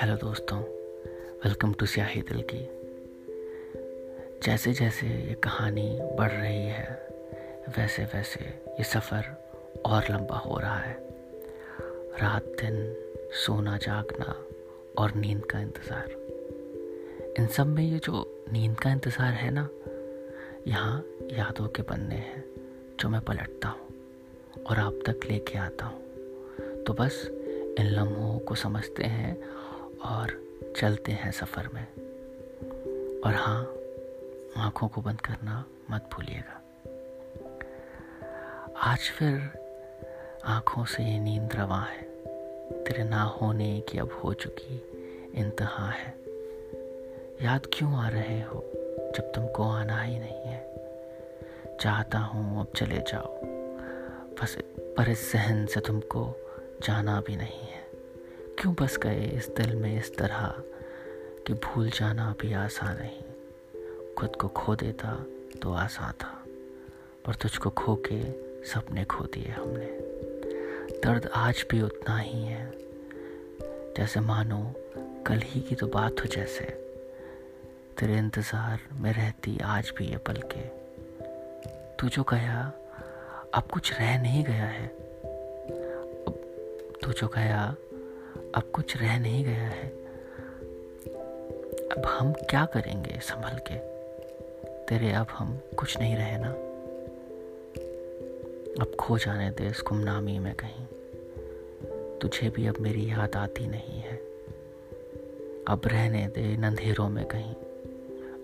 Hello दोस्तों, welcome to स्याही दिल की। जैसे जैसे ये कहानी बढ़ रही है, वैसे वैसे ये सफ़र और लंबा हो रहा है। रात दिन, सोना जागना और नींद का इंतज़ार। इन सब में ये जो नींद का इंतज़ार है ना, यहाँ यादों के पन्ने हैं, जो मैं पलटता हूँ और आप तक लेके आता हूँ। तो बस इन लम्हों को समझते हैं और चलते हैं सफ़र में। और हाँ आँखों को बंद करना मत भूलिएगा। आज फिर आँखों से ये नींद रवा है। तेरे ना होने की अब हो चुकी इंतहा है। याद क्यों आ रहे हो जब तुमको आना ही नहीं है? चाहता हूँ अब चले जाओ। बस पर इस जहन से तुमको जाना भी नहीं है। क्यों बस गए इस दिल में इस तरह कि भूल जाना भी आसान नहीं? खुद को खो देता तो आसान था, पर तुझको खो के सपने खो दिए हमने। दर्द आज भी उतना ही है, जैसे मानो कल ही की तो बात हो जैसे। तेरे इंतज़ार में रहती आज भी ये पल के तू जो गया, अब कुछ रह नहीं गया है। तू जो गया अब कुछ रह नहीं गया है। अब हम क्या करेंगे संभल के? तेरे अब हम कुछ नहीं रहे ना? अब खो जाने दे इस गुमनामी में कहीं। तुझे भी अब मेरी याद आती नहीं है। अब रहने दे इन अंधेरों में कहीं।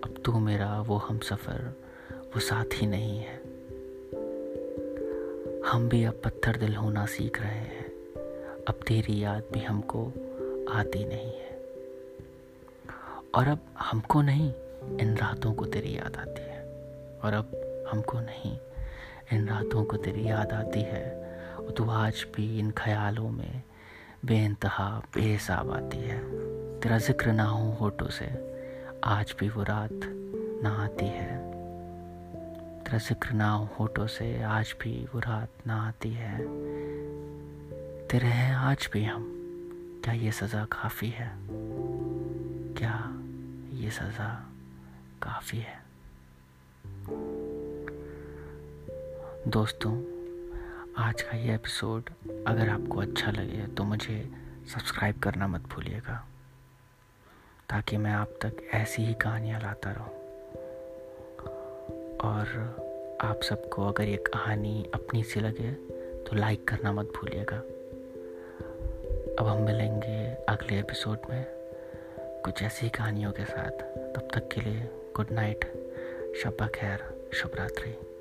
अब तू मेरा वो हम सफ़र, वो साथी नहीं है। हम भी अब पत्थर दिल होना सीख रहे हैं। अब तेरी याद भी हमको आती नहीं है। और अब हमको नहीं, इन रातों को तेरी याद आती है। और अब हमको नहीं, इन रातों को तेरी याद आती है। और तू आज भी इन ख्यालों में बेानतहा बेहिसाब आती है। तेरा ज़िक्र ना हो होठों से, आज भी वो रात ना आती है। तेरा ज़िक्र ना हो होठों से, आज भी वो रात ना आती है। तेरे हैं, आज भी हम। क्या ये सज़ा काफ़ी है? क्या ये सज़ा काफ़ी है? दोस्तों, आज का ये एपिसोड अगर आपको अच्छा लगे तो मुझे सब्सक्राइब करना मत भूलिएगा, ताकि मैं आप तक ऐसी ही कहानियाँ लाता रहूँ। और आप सबको अगर ये कहानी अपनी सी लगे तो लाइक करना मत भूलिएगा। अब हम मिलेंगे अगले एपिसोड में कुछ ऐसी कहानियों के साथ। तब तक के लिए गुड नाइट शब्बा खैर, शुभ रात्रि।